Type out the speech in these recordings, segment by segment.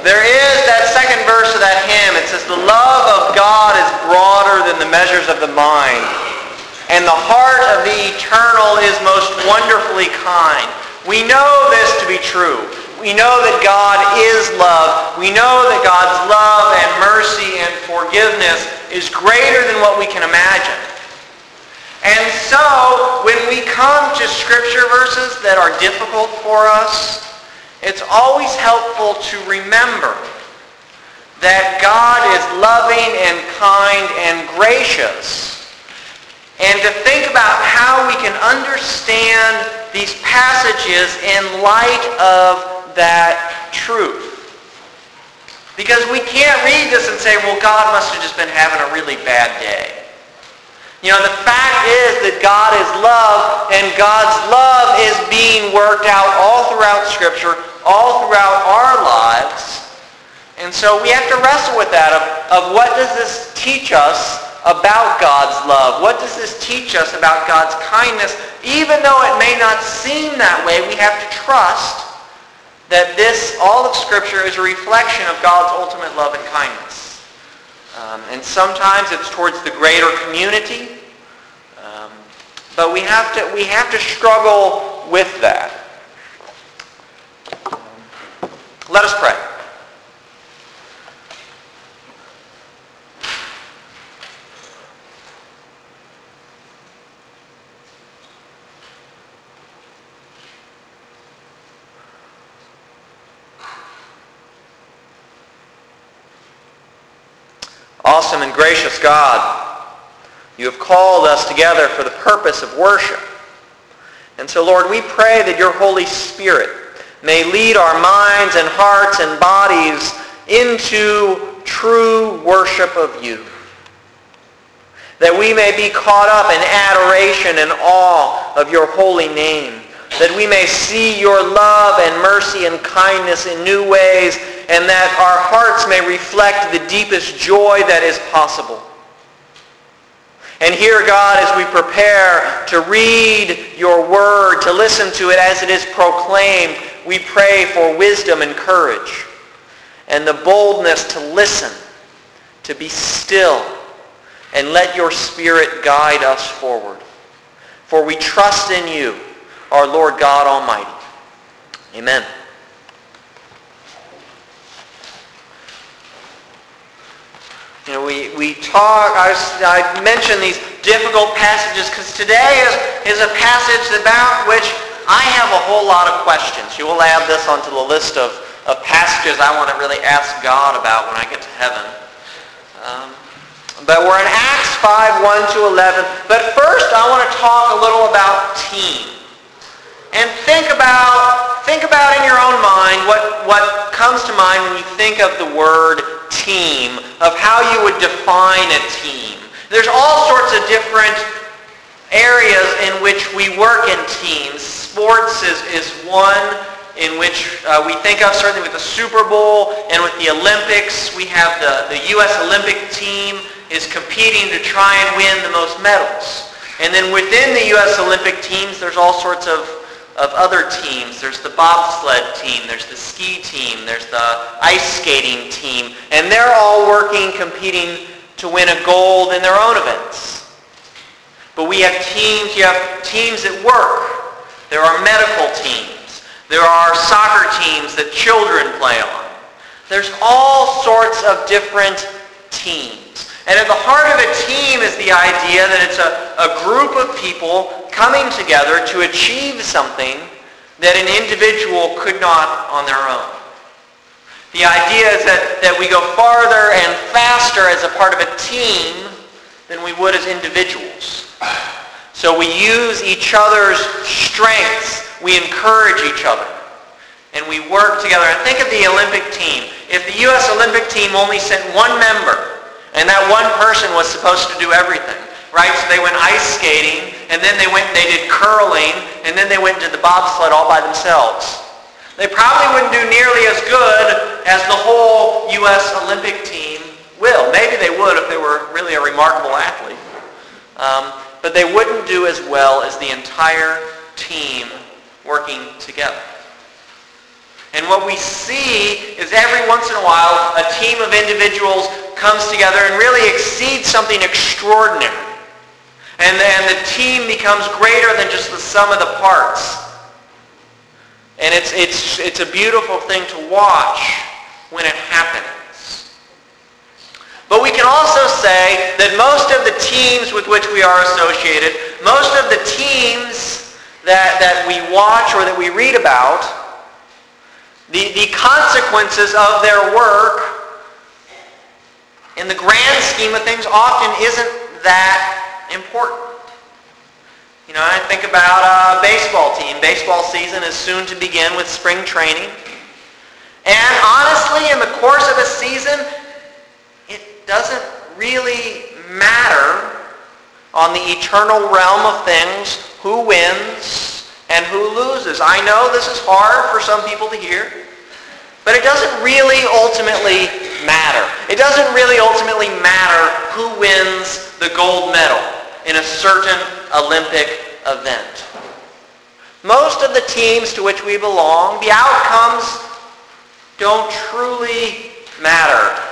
There is that second verse of that hymn. It says, the love of God is broader than the measures of the mind. And the heart of the eternal is most wonderfully kind. We know this to be true. We know that God is love. We know that God's love and mercy and forgiveness is greater than what we can imagine. And so when we come to scripture verses that are difficult for us, it's always helpful to remember that God is loving and kind and gracious and to think about how we can understand these passages in light of that truth. Because we can't read this and say, well, God must have just been having a really bad day. You know, the fact is that God is love, and God's love is being worked out all throughout Scripture, all throughout our lives. And so we have to wrestle with that of, of what does this teach us about God's love? What does this teach us about God's kindness? Even though it may not seem that way, we have to trust that this, all of Scripture, is a reflection of God's ultimate love and kindness. Um, and sometimes it's towards the greater community. Um, but we have to we have to struggle with that. Um, let us pray. Awesome and gracious God, you have called us together for the purpose of worship. And so, Lord, we pray that your Holy Spirit may lead our minds and hearts and bodies into true worship of you. That we may be caught up in adoration and awe of your holy name. That we may see your love and mercy and kindness in new ways and that our hearts may reflect the deepest joy that is possible. And here, God, as we prepare to read your word, to listen to it as it is proclaimed, we pray for wisdom and courage and the boldness to listen, to be still, and let your spirit guide us forward. For we trust in you, our Lord God Almighty. Amen. You know, we, we talk, I, I mentioned these difficult passages because today is, is a passage about which I have a whole lot of questions. You will add this onto the list of, of passages I want to really ask God about when I get to heaven. Um, but we're in Acts 5, 1 to 11. But first I want to talk a little about team. And think about, think about in your own mind what, what comes to mind when you think of the word team, of how you would define a team. There's all sorts of different areas in which we work in teams. Sports is, is one in which uh, we think of certainly with the Super Bowl and with the Olympics. We have the, the U.S. Olympic team is competing to try and win the most medals. And then within the U.S. Olympic teams, there's all sorts of of other teams. There's the bobsled team, there's the ski team, there's the ice skating team, and they're all working, competing to win a gold in their own events. But we have teams, you have teams at work. There are medical teams. There are soccer teams that children play on. There's all sorts of different teams. And at the heart of a team is the idea that it's a, a group of people coming together to achieve something that an individual could not on their own. The idea is that, that we go farther and faster as a part of a team than we would as individuals. So we use each other's strengths. We encourage each other. And we work together. And think of the Olympic team. If the U.S. Olympic team only sent one member, and that one person was supposed to do everything, right? So they went ice skating, and then they went they did curling, and then they went into the bobsled all by themselves. They probably wouldn't do nearly as good as the whole U.S. Olympic team will. Maybe they would if they were really a remarkable athlete. Um, but they wouldn't do as well as the entire team working together. And what we see is every once in a while a team of individuals comes together and really exceeds something extraordinary. And then the team becomes greater than just the sum of the parts. And it's, it's, it's a beautiful thing to watch when it happens. But we can also say that most of the teams with which we are associated, most of the teams that, that we watch or that we read about, the, the consequences of their work in the grand scheme of things often isn't that important. You know, I think about a baseball team. Baseball season is soon to begin with spring training. And honestly, in the course of a season, doesn't really matter on the eternal realm of things who wins and who loses. I know this is hard for some people to hear, but it doesn't really ultimately matter. It doesn't really ultimately matter who wins the gold medal in a certain Olympic event. Most of the teams to which we belong, the outcomes don't truly matter.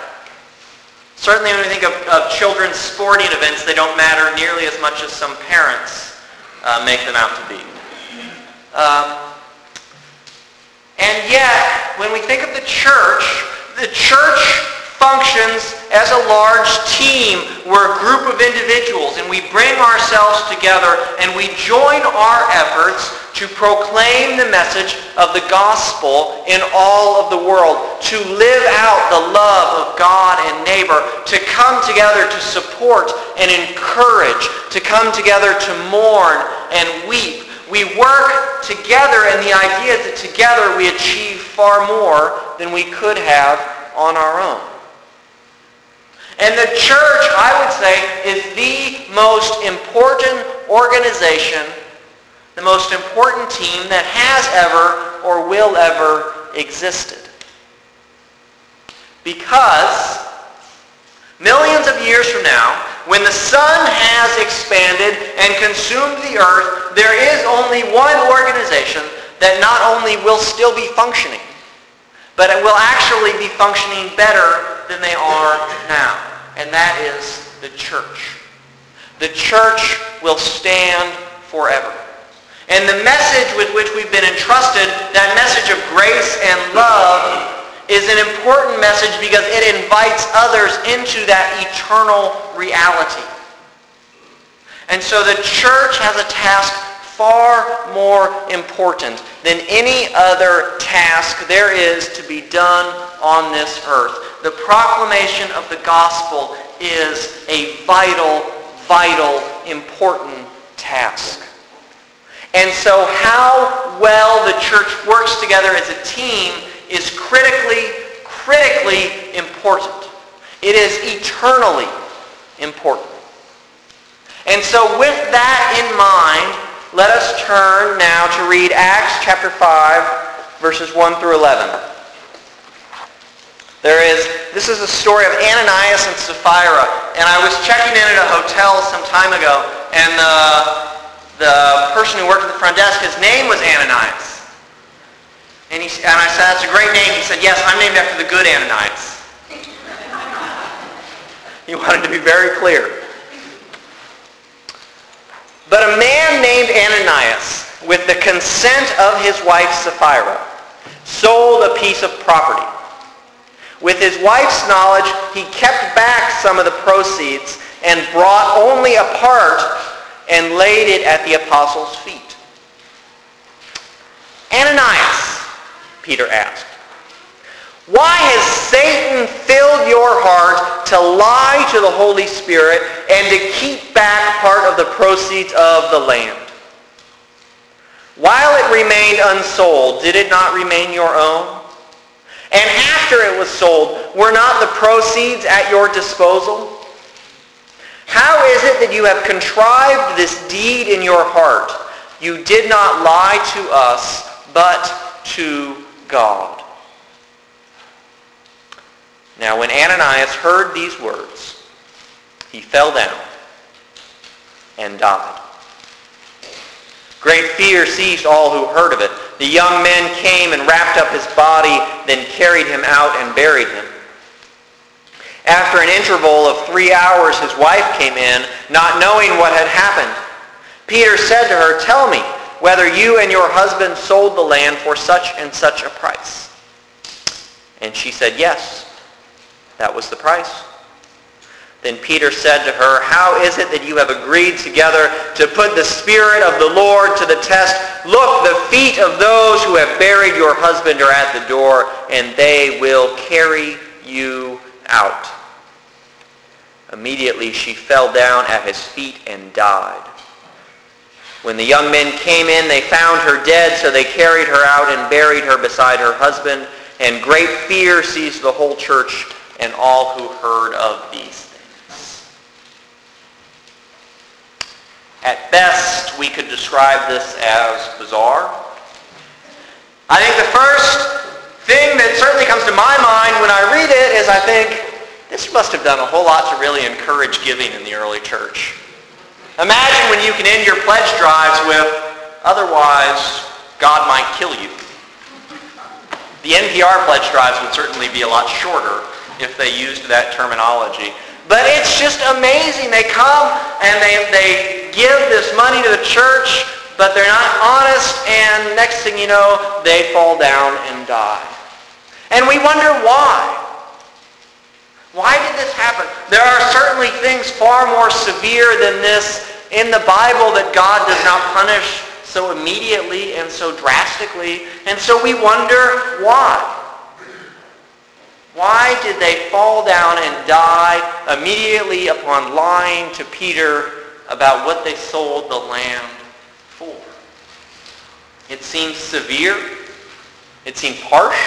Certainly when we think of, of children's sporting events, they don't matter nearly as much as some parents uh, make them out to be. Um, and yet, when we think of the church, the church functions as a large team. We're a group of individuals and we bring ourselves together and we join our efforts to proclaim the message of the gospel in all of the world, to live out the love of God and neighbor, to come together to support and encourage, to come together to mourn and weep, we work together and the idea that together we achieve far more than we could have on our own. And the church, I would say, is the most important organization, the most important team that has ever or will ever existed. Because millions of years from now, when the sun has expanded and consumed the earth, there is only one organization that not only will still be functioning, but it will actually be functioning better than they are now. And that is the church. The church will stand forever. And the message with which we've been entrusted, that message of grace and love, is an important message because it invites others into that eternal reality. And so the church has a task far more important than any other task there is to be done on this earth. The proclamation of the gospel is a vital, vital, important task. And so how well the church works together as a team is critically, critically important. It is eternally important. And so with that in mind, let us turn now to read Acts chapter 5, verses 1 through 11. There is, this is a story of Ananias and Sapphira. And I was checking in at a hotel some time ago, and the, the person who worked at the front desk, his name was Ananias. And, he, and I said, that's a great name. He said, yes, I'm named after the good Ananias. he wanted to be very clear. But a man named Ananias, with the consent of his wife Sapphira, sold a piece of property. With his wife's knowledge, he kept back some of the proceeds and brought only a part and laid it at the apostles' feet. Ananias, Peter asked. Why has Satan filled your heart to lie to the Holy Spirit and to keep back part of the proceeds of the land? While it remained unsold, did it not remain your own? And after it was sold, were not the proceeds at your disposal? How is it that you have contrived this deed in your heart? You did not lie to us, but to God. Now when Ananias heard these words, he fell down and died. Great fear seized all who heard of it. The young men came and wrapped up his body, then carried him out and buried him. After an interval of three hours, his wife came in, not knowing what had happened. Peter said to her, Tell me whether you and your husband sold the land for such and such a price. And she said, Yes, that was the price. Then Peter said to her, How is it that you have agreed together to put the Spirit of the Lord to the test? Look, the feet of those who have buried your husband are at the door, and they will carry you out. Immediately she fell down at his feet and died. When the young men came in, they found her dead, so they carried her out and buried her beside her husband. And great fear seized the whole church and all who heard of these things. At best, we could describe this as bizarre. I think the first thing that certainly comes to my mind when I read it is I think, this must have done a whole lot to really encourage giving in the early church. Imagine when you can end your pledge drives with, otherwise God might kill you. The NPR pledge drives would certainly be a lot shorter if they used that terminology. But it's just amazing. They come and they, they give this money to the church, but they're not honest, and next thing you know, they fall down and die. And we wonder why. Why did this happen? There are certainly things far more severe than this in the Bible that God does not punish so immediately and so drastically. And so we wonder why. Why did they fall down and die immediately upon lying to Peter about what they sold the land for? It seems severe. It seems harsh.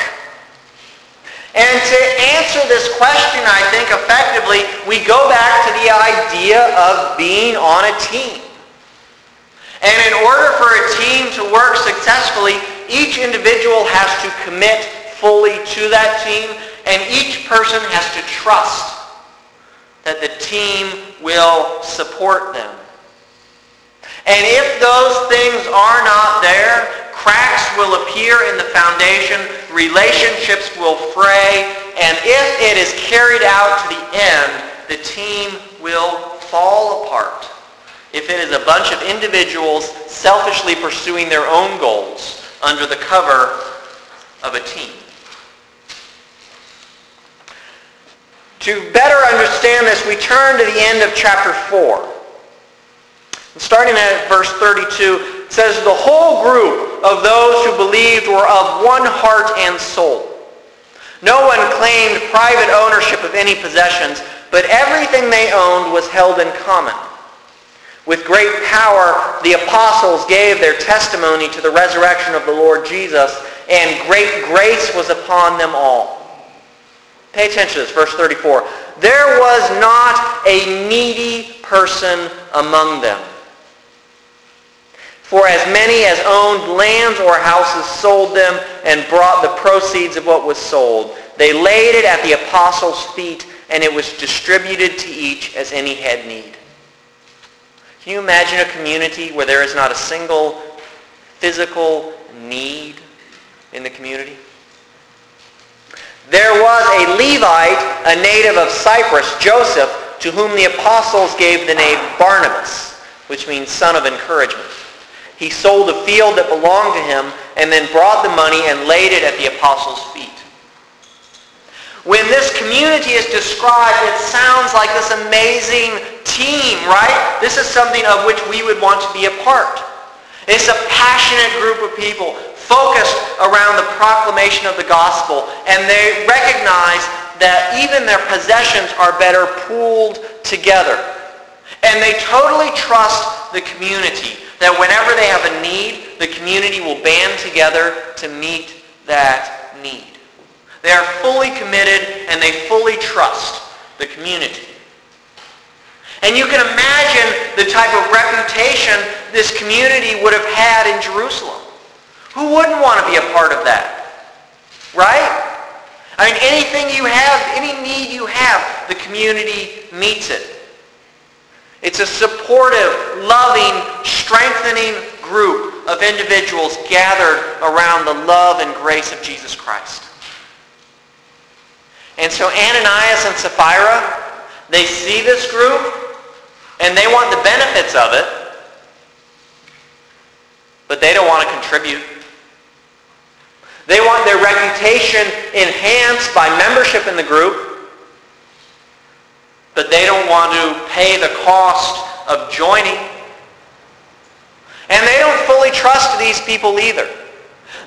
And to answer this question, I think, effectively, we go back to the idea of being on a team. And in order for a team to work successfully, each individual has to commit fully to that team, and each person has to trust that the team will support them. And if those things are not there, cracks will appear in the foundation, relationships will fray, and if it is carried out to the end, the team will fall apart. If it is a bunch of individuals selfishly pursuing their own goals under the cover of a team. To better understand this, we turn to the end of chapter 4. Starting at verse 32, it says the whole group of those who believed were of one heart and soul. No one claimed private ownership of any possessions, but everything they owned was held in common. With great power, the apostles gave their testimony to the resurrection of the Lord Jesus, and great grace was upon them all. Pay attention to this, verse 34. There was not a needy person among them. For as many as owned lands or houses sold them and brought the proceeds of what was sold. They laid it at the apostles' feet, and it was distributed to each as any had need. Can you imagine a community where there is not a single physical need in the community? There was a Levite, a native of Cyprus, Joseph, to whom the apostles gave the name Barnabas, which means son of encouragement. He sold a field that belonged to him and then brought the money and laid it at the apostles' feet. When this community is described, it sounds like this amazing team, right? This is something of which we would want to be a part. It's a passionate group of people focused around the proclamation of the gospel, and they recognize that even their possessions are better pooled together. And they totally trust the community that whenever they have a need, the community will band together to meet that need. They are fully committed and they fully trust the community. And you can imagine the type of reputation this community would have had in Jerusalem. Who wouldn't want to be a part of that? Right? I mean, anything you have, any need you have, the community meets it. It's a supportive, loving, strengthening group of individuals gathered around the love and grace of Jesus Christ. And so Ananias and Sapphira, they see this group and they want the benefits of it, but they don't want to contribute. Their reputation enhanced by membership in the group, but they don't want to pay the cost of joining. And they don't fully trust these people either.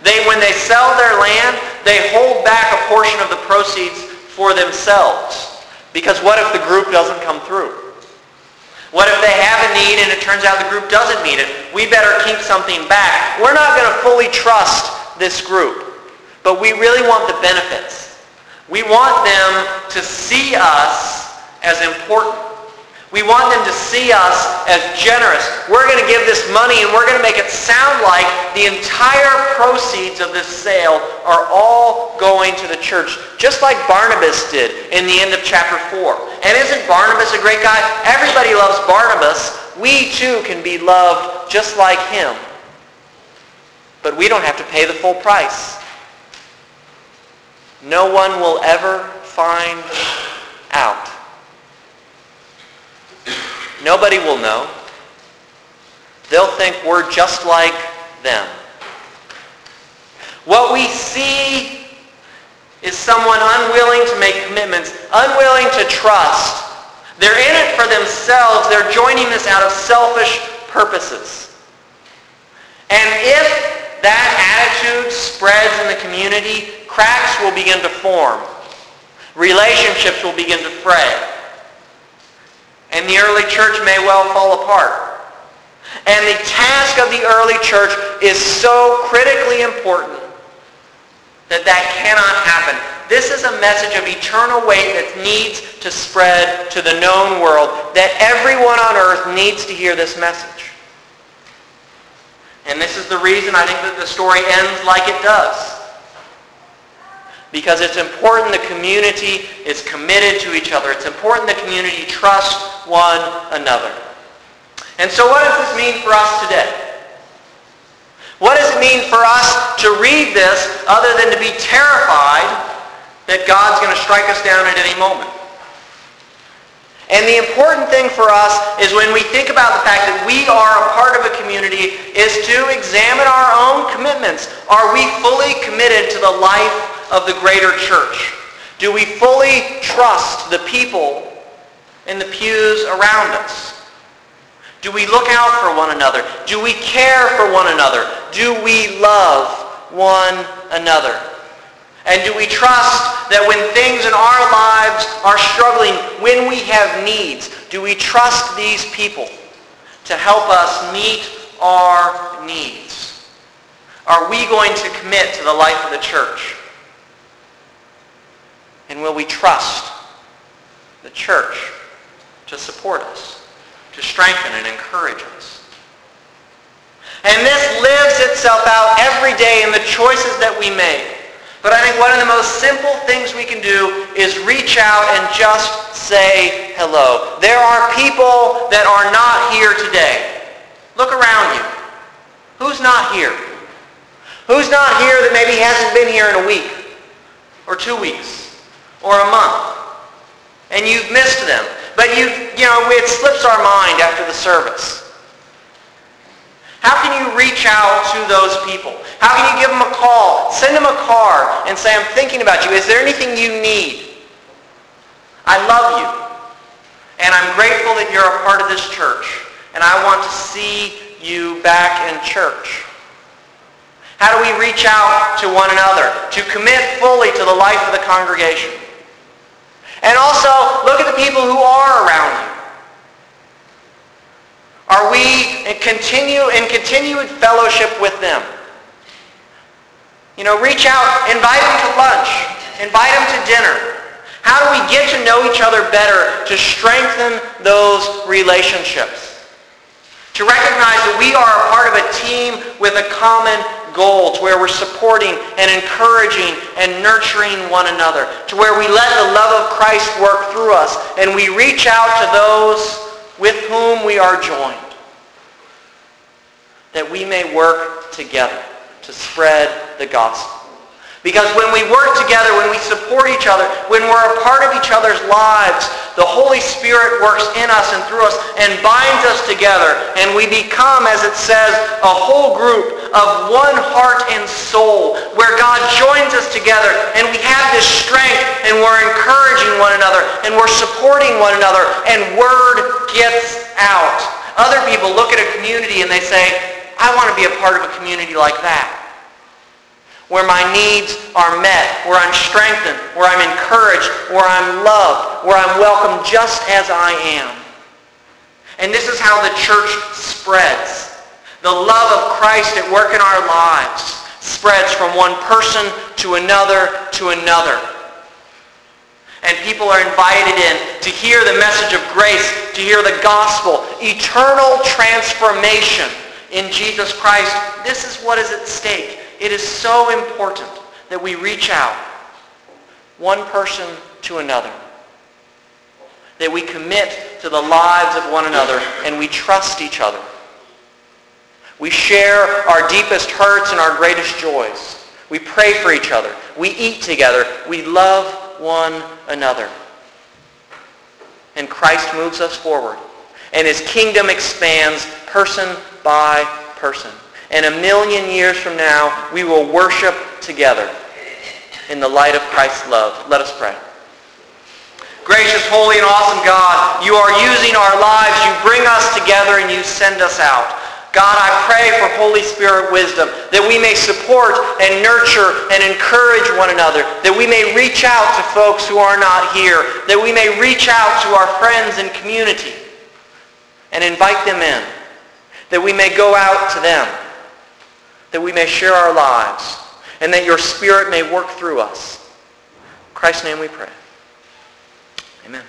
They, when they sell their land, they hold back a portion of the proceeds for themselves. Because what if the group doesn't come through? What if they have a need and it turns out the group doesn't need it? We better keep something back. We're not going to fully trust this group, but we really want the benefits. We want them to see us as important. We want them to see us as generous. We're going to give this money and we're going to make it sound like the entire proceeds of this sale are all going to the church, just like Barnabas did in the end of chapter 4. And isn't Barnabas a great guy? Everybody loves Barnabas. We too can be loved just like him. But we don't have to pay the full price. No one will ever find out. Nobody will know. They'll think we're just like them. What we see is someone unwilling to make commitments, unwilling to trust. They're in it for themselves. They're joining this out of selfish purposes. And if that attitude spreads in the community, cracks will begin to form. Relationships will begin to fray and the early church may well fall apart. And the task of the early church is so critically important that that cannot happen. This is a message of eternal weight that needs to spread to the known world, that everyone on earth needs to hear this message. And this is the reason I think that the story ends like it does because it's important the community is committed to each other. It's important the community trust one another. And so what does this mean for us today? What does it mean for us to read this other than to be terrified that God's going to strike us down at any moment? And the important thing for us is when we think about the fact that we are a part of a community is to examine our own commitments. Are we fully committed to the life of the greater church? Do we fully trust the people in the pews around us? Do we look out for one another? Do we care for one another? Do we love one another? And do we trust that when things in our lives are struggling, when we have needs, do we trust these people to help us meet our needs? Are we going to commit to the life of the church? And will we trust the church to support us, to strengthen and encourage us? And this lives itself out every day in the choices that we make. But I think one of the most simple things we can do is reach out and just say hello. There are people that are not here today. Look around you. Who's not here? Who's not here that maybe hasn't been here in a week or two weeks? Or a month. And you've missed them. But you, you know, it slips our mind after the service. How can you reach out to those people? How can you give them a call? Send them a card and say, I'm thinking about you. Is there anything you need? I love you. And I'm grateful that you're a part of this church. And I want to see you back in church. How do we reach out to one another to commit fully to the life of the congregation? And also, look at the people who are around you. Are we in continue in continued fellowship with them? You know, reach out, invite them to lunch, invite them to dinner. How do we get to know each other better to strengthen those relationships? To recognize that we are a part of a team with a common goal, to where we're supporting and encouraging and nurturing one another, to where we let the love of Christ work through us and we reach out to those with whom we are joined. that we may work together to spread the gospel. Because when we work together, when we support each other, when we're a part of each other's lives, the Holy Spirit works in us and through us and binds us together. And we become, as it says, a whole group of one heart and soul where God joins us together and we have this strength and we're encouraging one another and we're supporting one another and word gets out. Other people look at a community and they say, I want to be a part of a community like that where my needs are met, where I'm strengthened, where I'm encouraged, where I'm loved, where I'm welcomed just as I am. And this is how the church spreads. The love of Christ at work in our lives spreads from one person to another to another. And people are invited in to hear the message of grace, to hear the gospel, eternal transformation in Jesus Christ. This is what is at stake. It is so important that we reach out one person to another. That we commit to the lives of one another and we trust each other. We share our deepest hurts and our greatest joys. We pray for each other. We eat together. We love one another. And Christ moves us forward. And his kingdom expands person by person. And a million years from now, we will worship together in the light of Christ's love. Let us pray. Gracious, holy, and awesome God, you are using our lives. You bring us together and you send us out. God, I pray for Holy Spirit wisdom that we may support and nurture and encourage one another, that we may reach out to folks who are not here, that we may reach out to our friends and community and invite them in, that we may go out to them that we may share our lives, and that your Spirit may work through us. In Christ's name we pray. Amen.